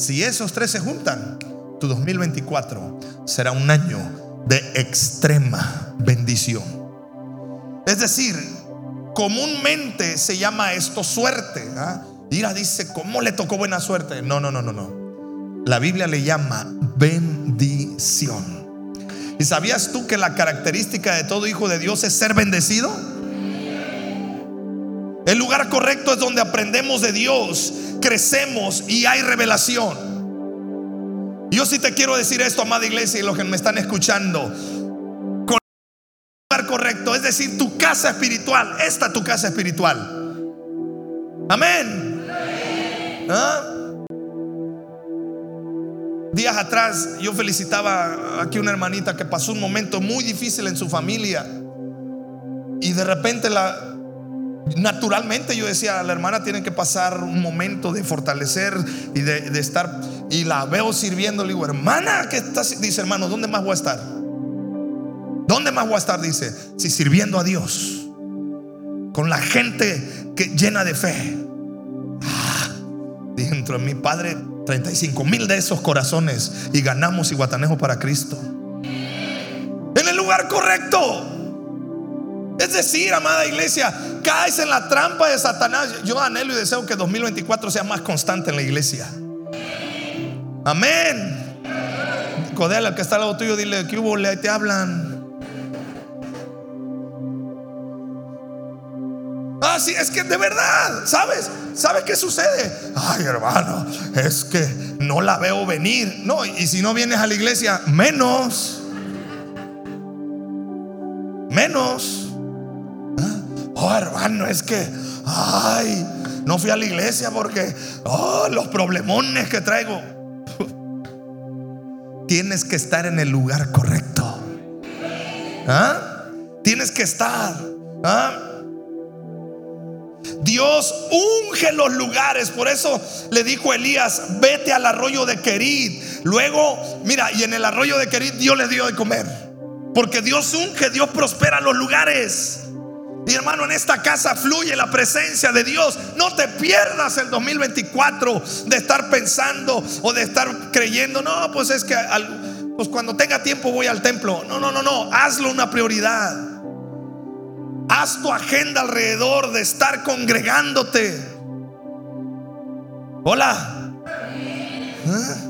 Si esos tres se juntan, tu 2024 será un año de extrema bendición. Es decir, comúnmente se llama esto suerte. ¿ah? Ira dice, ¿cómo le tocó buena suerte? No, no, no, no, no. La Biblia le llama bendición. ¿Y sabías tú que la característica de todo hijo de Dios es ser bendecido? El lugar correcto es donde aprendemos de Dios, crecemos y hay revelación. Yo sí te quiero decir esto, amada iglesia, y los que me están escuchando. Con el lugar correcto, es decir, tu casa espiritual, esta tu casa espiritual. Amén. ¿Ah? Días atrás yo felicitaba aquí una hermanita que pasó un momento muy difícil en su familia y de repente la Naturalmente yo decía, la hermana tiene que pasar un momento de fortalecer y de, estar, y la veo sirviendo, le digo, hermana, ¿qué estás? Dice, hermano, ¿dónde más voy a estar? ¿Dónde más voy a estar? Dice, si sirviendo a Dios, con la gente que llena de fe. Ah, dentro de mi Padre, 35 mil de esos corazones y ganamos y guatanejo para Cristo. En el lugar correcto. Es decir, amada iglesia, caes en la trampa de Satanás. Yo anhelo y deseo que 2024 sea más constante en la iglesia. Amén. Codel, al que está al lado tuyo, dile que hubo, le te hablan. Ah, sí, es que de verdad, ¿sabes? ¿Sabes qué sucede? Ay, hermano, es que no la veo venir. No, y si no vienes a la iglesia, menos. Menos. Oh, hermano, es que, ay, no fui a la iglesia porque, oh, los problemones que traigo. Tienes que estar en el lugar correcto. ¿Ah? Tienes que estar. ¿Ah? Dios unge los lugares. Por eso le dijo a Elías, vete al arroyo de Querid. Luego, mira, y en el arroyo de Querid Dios le dio de comer. Porque Dios unge, Dios prospera los lugares. Mi hermano, en esta casa fluye la presencia de Dios. No te pierdas el 2024 de estar pensando o de estar creyendo. No, pues es que pues cuando tenga tiempo voy al templo. No, no, no, no. Hazlo una prioridad. Haz tu agenda alrededor de estar congregándote. Hola. ¿Eh?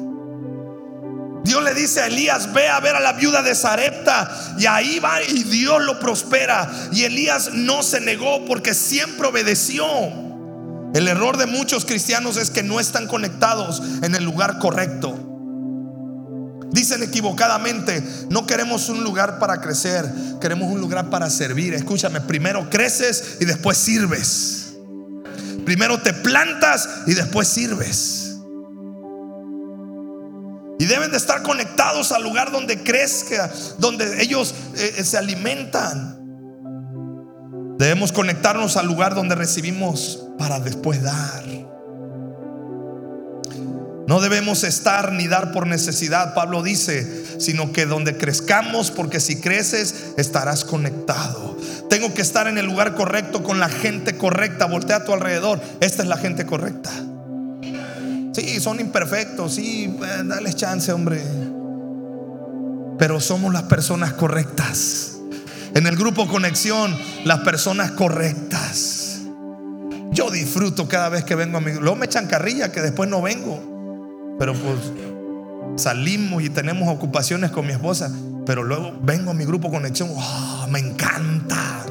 Dios le dice a Elías, ve a ver a la viuda de Sarepta. Y ahí va y Dios lo prospera. Y Elías no se negó porque siempre obedeció. El error de muchos cristianos es que no están conectados en el lugar correcto. Dicen equivocadamente, no queremos un lugar para crecer, queremos un lugar para servir. Escúchame, primero creces y después sirves. Primero te plantas y después sirves. Deben de estar conectados al lugar donde crezca, donde ellos eh, eh, se alimentan. Debemos conectarnos al lugar donde recibimos para después dar. No debemos estar ni dar por necesidad, Pablo dice, sino que donde crezcamos, porque si creces estarás conectado. Tengo que estar en el lugar correcto con la gente correcta. Voltea a tu alrededor. Esta es la gente correcta. Sí, son imperfectos, sí, eh, dale chance, hombre. Pero somos las personas correctas. En el grupo Conexión, las personas correctas. Yo disfruto cada vez que vengo a mi. Luego me echan carrilla que después no vengo. Pero pues salimos y tenemos ocupaciones con mi esposa. Pero luego vengo a mi grupo conexión, ¡oh, me encanta.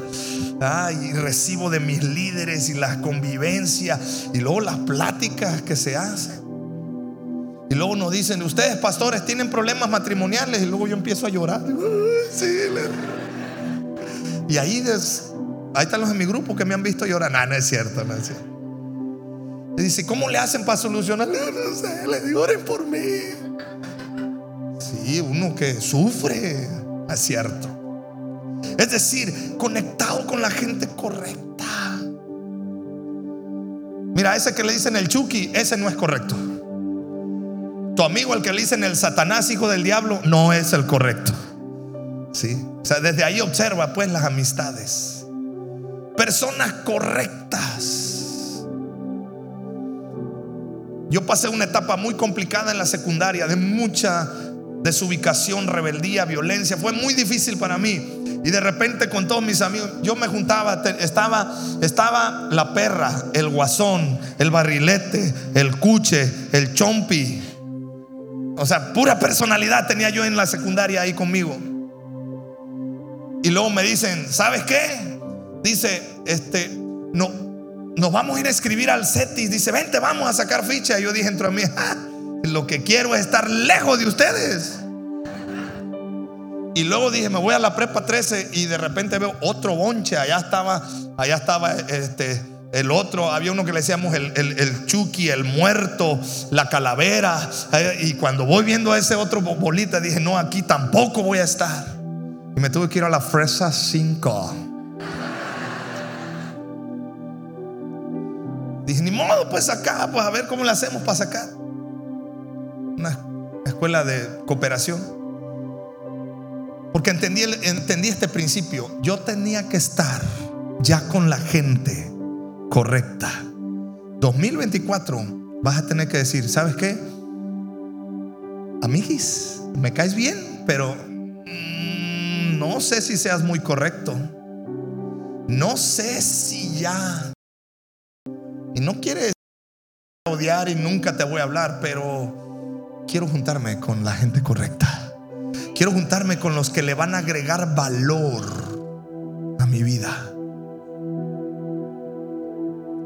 Y recibo de mis líderes y las convivencias y luego las pláticas que se hacen. Y luego nos dicen, ustedes pastores tienen problemas matrimoniales y luego yo empiezo a llorar. Y ahí, ahí están los de mi grupo que me han visto llorar. No, no es cierto, no es cierto. Y dice, ¿cómo le hacen para solucionar? No, sé, le digo, oren por mí. Sí, uno que sufre, es cierto. Es decir, conectado con la gente correcta. Mira, ese que le dicen el Chucky, ese no es correcto. Tu amigo, el que le dicen el Satanás, hijo del diablo, no es el correcto. ¿Sí? O sea, desde ahí observa pues las amistades. Personas correctas. Yo pasé una etapa muy complicada en la secundaria, de mucha desubicación, rebeldía, violencia. Fue muy difícil para mí. Y de repente con todos mis amigos, yo me juntaba, estaba, estaba la perra, el guasón, el barrilete, el cuche, el chompi. O sea, pura personalidad tenía yo en la secundaria ahí conmigo. Y luego me dicen, ¿sabes qué? Dice, este, no, nos vamos a ir a escribir al CETIS. Dice, vente, vamos a sacar ficha. Y yo dije entre mí, lo que quiero es estar lejos de ustedes. Y luego dije, me voy a la prepa 13 y de repente veo otro bonche. Allá estaba, allá estaba este, el otro. Había uno que le decíamos el, el, el Chucky, el muerto, la calavera. Y cuando voy viendo a ese otro bolita, dije, no, aquí tampoco voy a estar. Y me tuve que ir a la Fresa 5. Dije, ni modo, pues acá, pues a ver cómo le hacemos para sacar. Una escuela de cooperación. Porque entendí, entendí este principio. Yo tenía que estar ya con la gente correcta. 2024 vas a tener que decir, ¿sabes qué? Amiguis, me caes bien, pero no sé si seas muy correcto. No sé si ya. Y no quiere odiar y nunca te voy a hablar, pero quiero juntarme con la gente correcta. Quiero juntarme con los que le van a agregar valor a mi vida.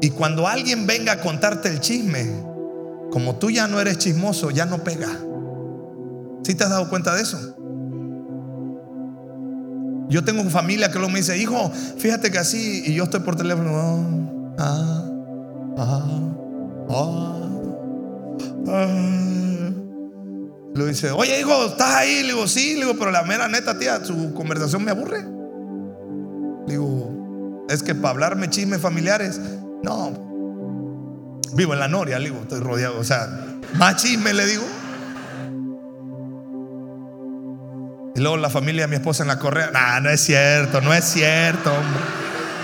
Y cuando alguien venga a contarte el chisme, como tú ya no eres chismoso, ya no pega. ¿Sí te has dado cuenta de eso? Yo tengo familia que luego me dice, hijo, fíjate que así, y yo estoy por teléfono. Ah, ah, ah, ah. Lo dice, oye, hijo, ¿estás ahí? Le digo, sí, le digo, pero la mera neta, tía, su conversación me aburre. Le digo, es que para hablarme chismes familiares, no. Vivo en la Noria, le digo, estoy rodeado, o sea, más chisme le digo. Y luego la familia de mi esposa en la correa. No, no es cierto, no es cierto, hombre.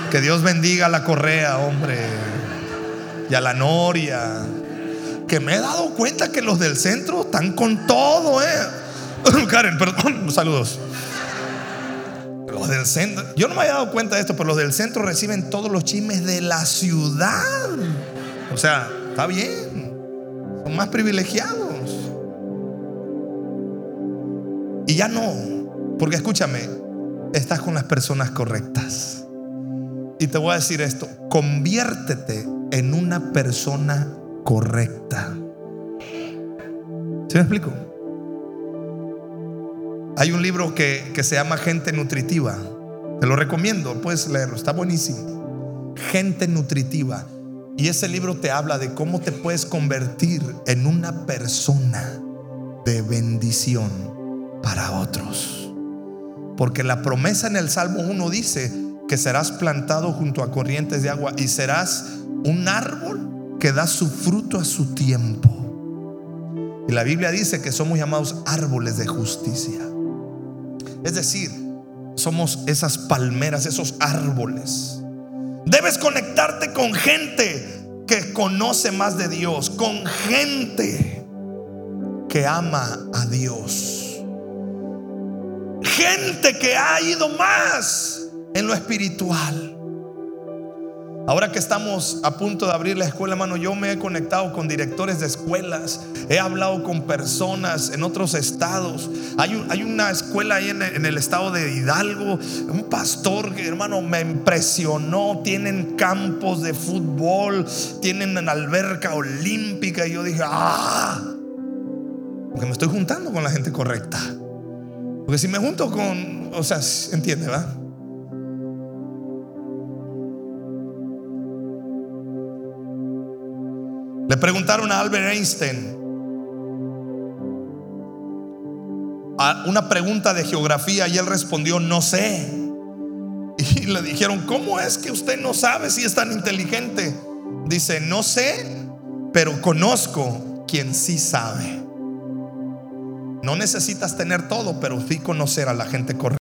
Que Dios bendiga a la correa, hombre. Y a la noria. Que me he dado cuenta que los del centro están con todo, eh. Karen, perdón, saludos. Los del centro, yo no me había dado cuenta de esto, pero los del centro reciben todos los chismes de la ciudad. O sea, está bien. Son más privilegiados. Y ya no, porque escúchame, estás con las personas correctas. Y te voy a decir esto, conviértete en una persona correcta. ¿Sí me explico? Hay un libro que, que se llama Gente Nutritiva. Te lo recomiendo, puedes leerlo, está buenísimo. Gente Nutritiva. Y ese libro te habla de cómo te puedes convertir en una persona de bendición para otros. Porque la promesa en el Salmo 1 dice que serás plantado junto a corrientes de agua y serás un árbol que da su fruto a su tiempo. Y la Biblia dice que somos llamados árboles de justicia. Es decir, somos esas palmeras, esos árboles. Debes conectarte con gente que conoce más de Dios, con gente que ama a Dios gente que ha ido más en lo espiritual. Ahora que estamos a punto de abrir la escuela, hermano, yo me he conectado con directores de escuelas, he hablado con personas en otros estados. Hay, una escuela ahí en, en, el estado de Hidalgo, un pastor que, hermano, me impresionó. Tienen campos de fútbol, tienen una alberca olímpica. Y yo dije, ah, porque me estoy juntando con la gente correcta. Porque si me junto con, o sea, entiende, ¿va? Le preguntaron a Albert Einstein una pregunta de geografía y él respondió, no sé. Y le dijeron, ¿cómo es que usted no sabe si es tan inteligente? Dice, no sé, pero conozco quien sí sabe. No necesitas tener todo, pero sí conocer a la gente correcta.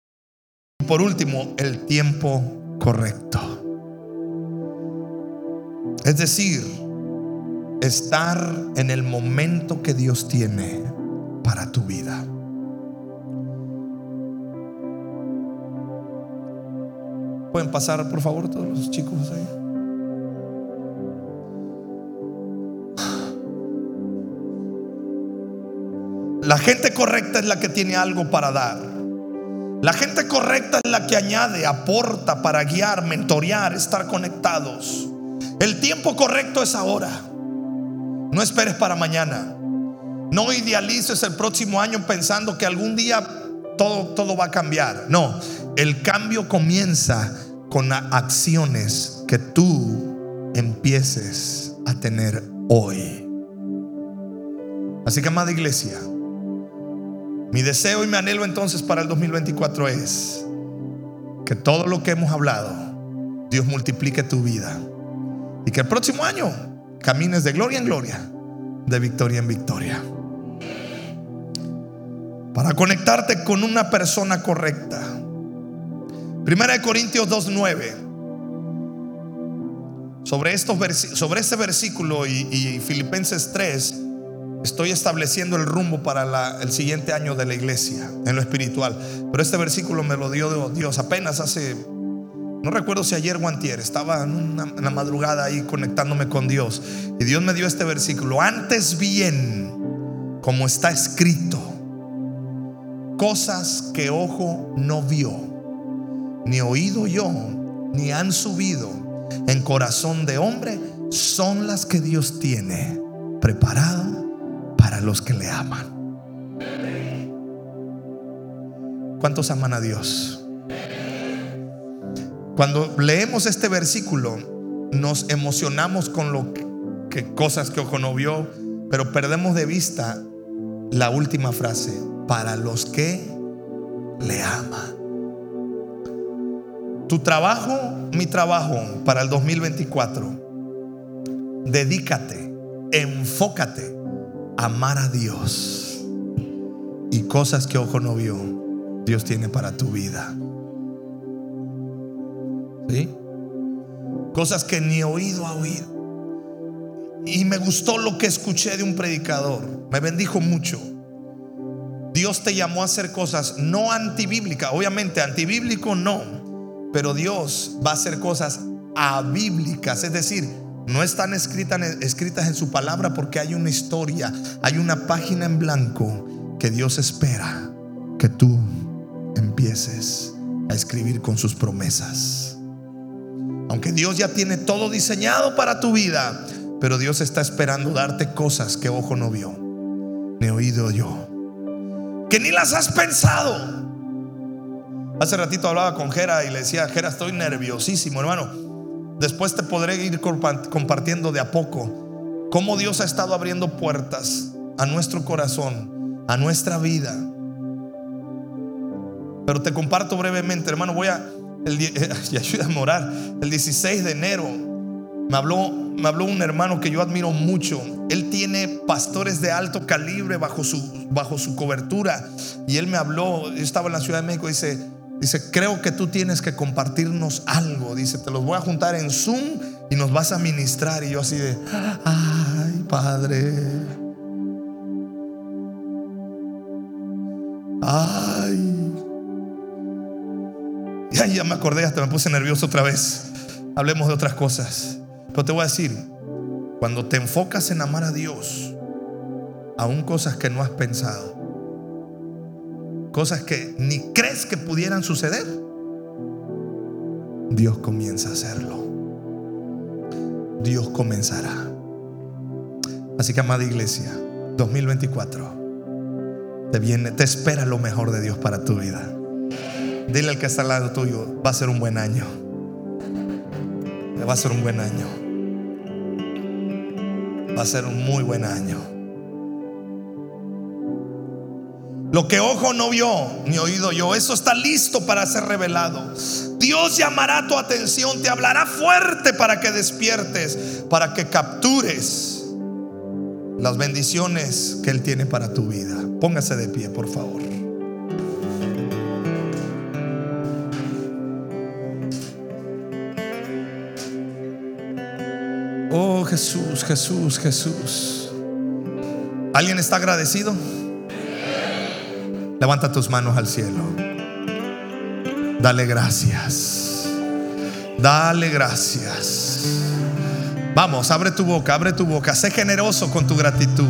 Y por último, el tiempo correcto. Es decir, estar en el momento que Dios tiene para tu vida. ¿Pueden pasar, por favor, todos los chicos ahí? La gente correcta es la que tiene algo para dar. La gente correcta es la que añade, aporta para guiar, mentorear, estar conectados. El tiempo correcto es ahora. No esperes para mañana. No idealices el próximo año pensando que algún día todo, todo va a cambiar. No, el cambio comienza con acciones que tú empieces a tener hoy. Así que, amada iglesia, mi deseo y mi anhelo entonces para el 2024 es que todo lo que hemos hablado, Dios multiplique tu vida. Y que el próximo año camines de gloria en gloria, de victoria en victoria. Para conectarte con una persona correcta. Primera de Corintios 2.9. Sobre, estos sobre este versículo y, Filipenses 3, estoy estableciendo el rumbo para el siguiente año de la iglesia en lo espiritual. Pero este versículo me lo dio Dios apenas hace no recuerdo si ayer o antier, estaba en, la madrugada ahí conectándome con Dios. Y Dios me dio este versículo. Antes bien, como está escrito, cosas que ojo no vio, ni oído yo, ni han subido en corazón de hombre, son las que Dios tiene preparado para los que le aman. ¿Cuántos aman a Dios? Cuando leemos este versículo, nos emocionamos con lo que, cosas que ojo no vio, pero perdemos de vista la última frase, para los que le aman. Tu trabajo, mi trabajo para el 2024, dedícate, enfócate a amar a Dios y cosas que ojo no vio, Dios tiene para tu vida. Cosas que ni oído ha oído. Y me gustó lo que escuché de un predicador. Me bendijo mucho. Dios te llamó a hacer cosas no antibíblicas. Obviamente antibíblico no. Pero Dios va a hacer cosas abíblicas. Es decir, no están escritas, escritas en su palabra porque hay una historia, hay una página en blanco que Dios espera que tú empieces a escribir con sus promesas. Aunque Dios ya tiene todo diseñado para tu vida, pero Dios está esperando darte cosas que ojo no vio, ni oído yo, que ni las has pensado. Hace ratito hablaba con Jera y le decía, Jera, estoy nerviosísimo, hermano. Después te podré ir compartiendo de a poco cómo Dios ha estado abriendo puertas a nuestro corazón, a nuestra vida. Pero te comparto brevemente, hermano, voy a el, y ayúdame a orar. El 16 de enero me habló, me habló un hermano que yo admiro mucho. Él tiene pastores de alto calibre bajo su, bajo su cobertura. Y él me habló, yo estaba en la Ciudad de México, dice, dice, creo que tú tienes que compartirnos algo. Dice, te los voy a juntar en Zoom y nos vas a ministrar. Y yo así de, ay, Padre. Ya me acordé, hasta me puse nervioso otra vez. hablemos de otras cosas. Pero te voy a decir, cuando te enfocas en amar a Dios, aún cosas que no has pensado, cosas que ni crees que pudieran suceder, Dios comienza a hacerlo. Dios comenzará. Así que, amada iglesia, 2024, te viene, te espera lo mejor de Dios para tu vida. Dile al que está al lado tuyo, va a ser un buen año. Va a ser un buen año. Va a ser un muy buen año. Lo que ojo no vio, ni oído yo, eso está listo para ser revelado. Dios llamará tu atención, te hablará fuerte para que despiertes, para que captures las bendiciones que Él tiene para tu vida. Póngase de pie, por favor. Oh Jesús, Jesús, Jesús. ¿Alguien está agradecido? Levanta tus manos al cielo. Dale gracias. Dale gracias. Vamos, abre tu boca, abre tu boca. Sé generoso con tu gratitud.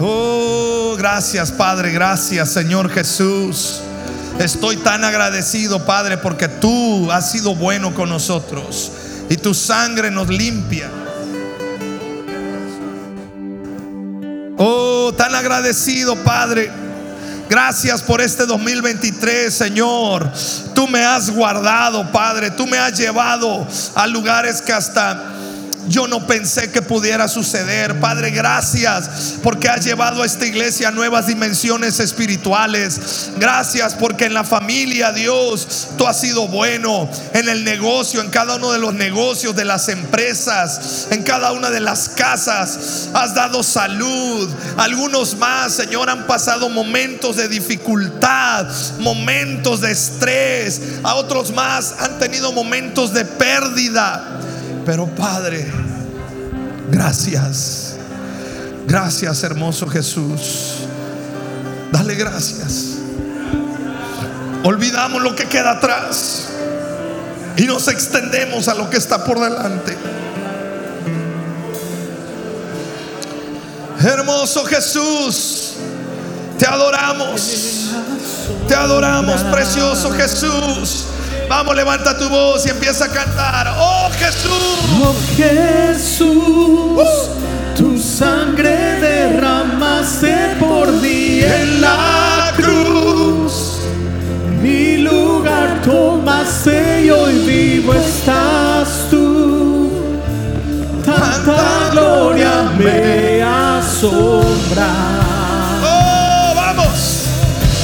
Oh, gracias Padre, gracias Señor Jesús. Estoy tan agradecido, Padre, porque tú has sido bueno con nosotros y tu sangre nos limpia. Oh, tan agradecido, Padre. Gracias por este 2023, Señor. Tú me has guardado, Padre. Tú me has llevado a lugares que hasta yo no pensé que pudiera suceder. Padre, gracias porque has llevado a esta iglesia a nuevas dimensiones espirituales. Gracias porque en la familia, Dios, tú has sido bueno. En el negocio, en cada uno de los negocios, de las empresas, en cada una de las casas, has dado salud. Algunos más, Señor, han pasado momentos de dificultad, momentos de estrés. A otros más han tenido momentos de pérdida. Pero Padre, gracias. Gracias, hermoso Jesús. Dale gracias. Olvidamos lo que queda atrás y nos extendemos a lo que está por delante. Hermoso Jesús, te adoramos. Te adoramos, precioso Jesús. Vamos, levanta tu voz y empieza a cantar. Oh Jesús. Oh Jesús, tu sangre derramaste por mí en la cruz. Mi lugar tomaste y hoy vivo estás tú. Tanta gloria me asombra. Oh, vamos.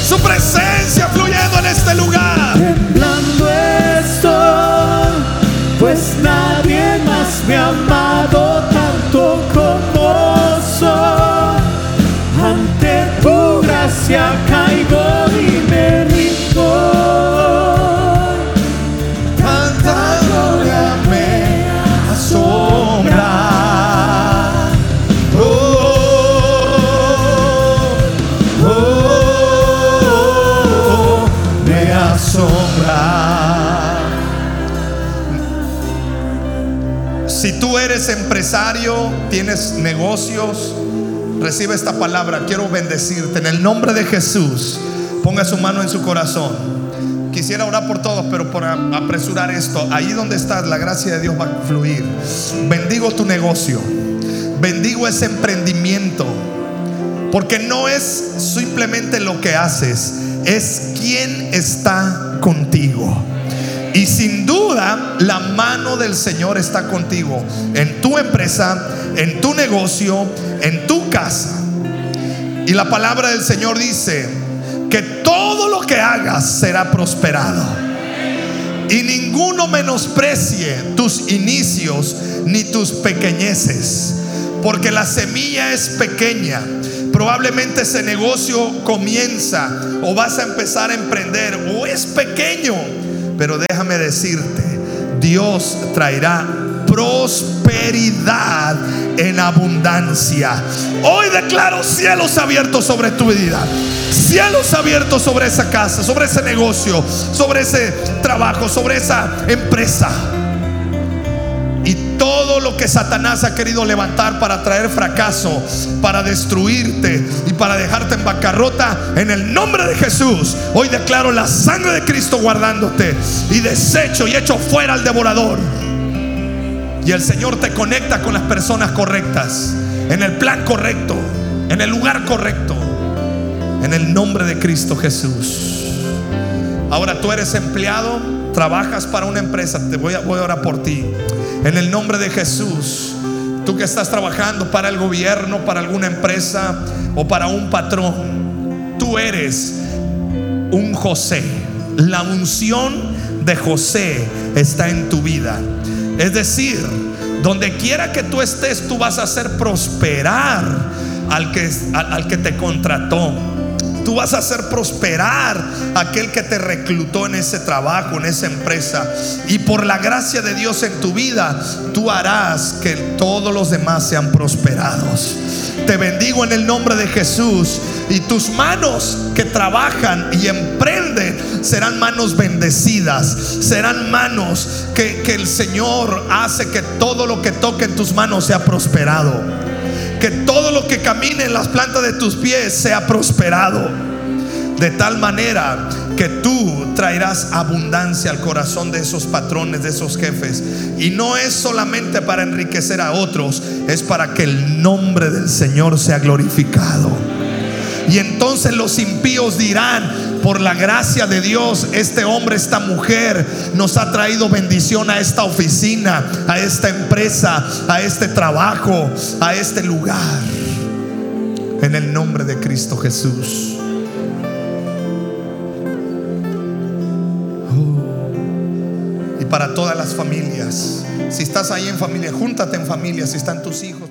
Su presencia fluyendo en este lugar. Temblando pues nadie empresario, tienes negocios, recibe esta palabra. Quiero bendecirte en el nombre de Jesús. Ponga su mano en su corazón. Quisiera orar por todos, pero por apresurar esto, ahí donde estás, la gracia de Dios va a fluir. Bendigo tu negocio. Bendigo ese emprendimiento. Porque no es simplemente lo que haces, es quién está contigo. Y sin duda, la mano del Señor está contigo en tu empresa, en tu negocio, en tu casa. Y la palabra del Señor dice que todo lo que hagas será prosperado. Y ninguno menosprecie tus inicios ni tus pequeñeces. Porque la semilla es pequeña. Probablemente ese negocio comienza o vas a empezar a emprender o es pequeño. Pero déjame decirte, Dios traerá prosperidad en abundancia. Hoy declaro cielos abiertos sobre tu vida. Cielos abiertos sobre esa casa, sobre ese negocio, sobre ese trabajo, sobre esa empresa. Lo que Satanás ha querido levantar para traer fracaso, para destruirte y para dejarte en bancarrota, en el nombre de Jesús, hoy declaro la sangre de Cristo guardándote y desecho y echo fuera al devorador. Y el Señor te conecta con las personas correctas, en el plan correcto, en el lugar correcto, en el nombre de Cristo Jesús. Ahora tú eres empleado, trabajas para una empresa, te voy a, voy a orar por ti. En el nombre de Jesús, tú que estás trabajando para el gobierno, para alguna empresa o para un patrón, tú eres un José. La unción de José está en tu vida. Es decir, donde quiera que tú estés, tú vas a hacer prosperar al que, al, al que te contrató. Tú vas a hacer prosperar a aquel que te reclutó en ese trabajo, en esa empresa. Y por la gracia de Dios en tu vida, tú harás que todos los demás sean prosperados. Te bendigo en el nombre de Jesús. Y tus manos que trabajan y emprenden serán manos bendecidas. Serán manos que, que el Señor hace que todo lo que toque en tus manos sea prosperado que todo lo que camine en las plantas de tus pies sea prosperado. De tal manera que tú traerás abundancia al corazón de esos patrones, de esos jefes. Y no es solamente para enriquecer a otros, es para que el nombre del Señor sea glorificado. Y entonces los impíos dirán, por la gracia de Dios, este hombre, esta mujer nos ha traído bendición a esta oficina, a esta empresa, a este trabajo, a este lugar. En el nombre de Cristo Jesús. Oh. Y para todas las familias, si estás ahí en familia, júntate en familia, si están tus hijos.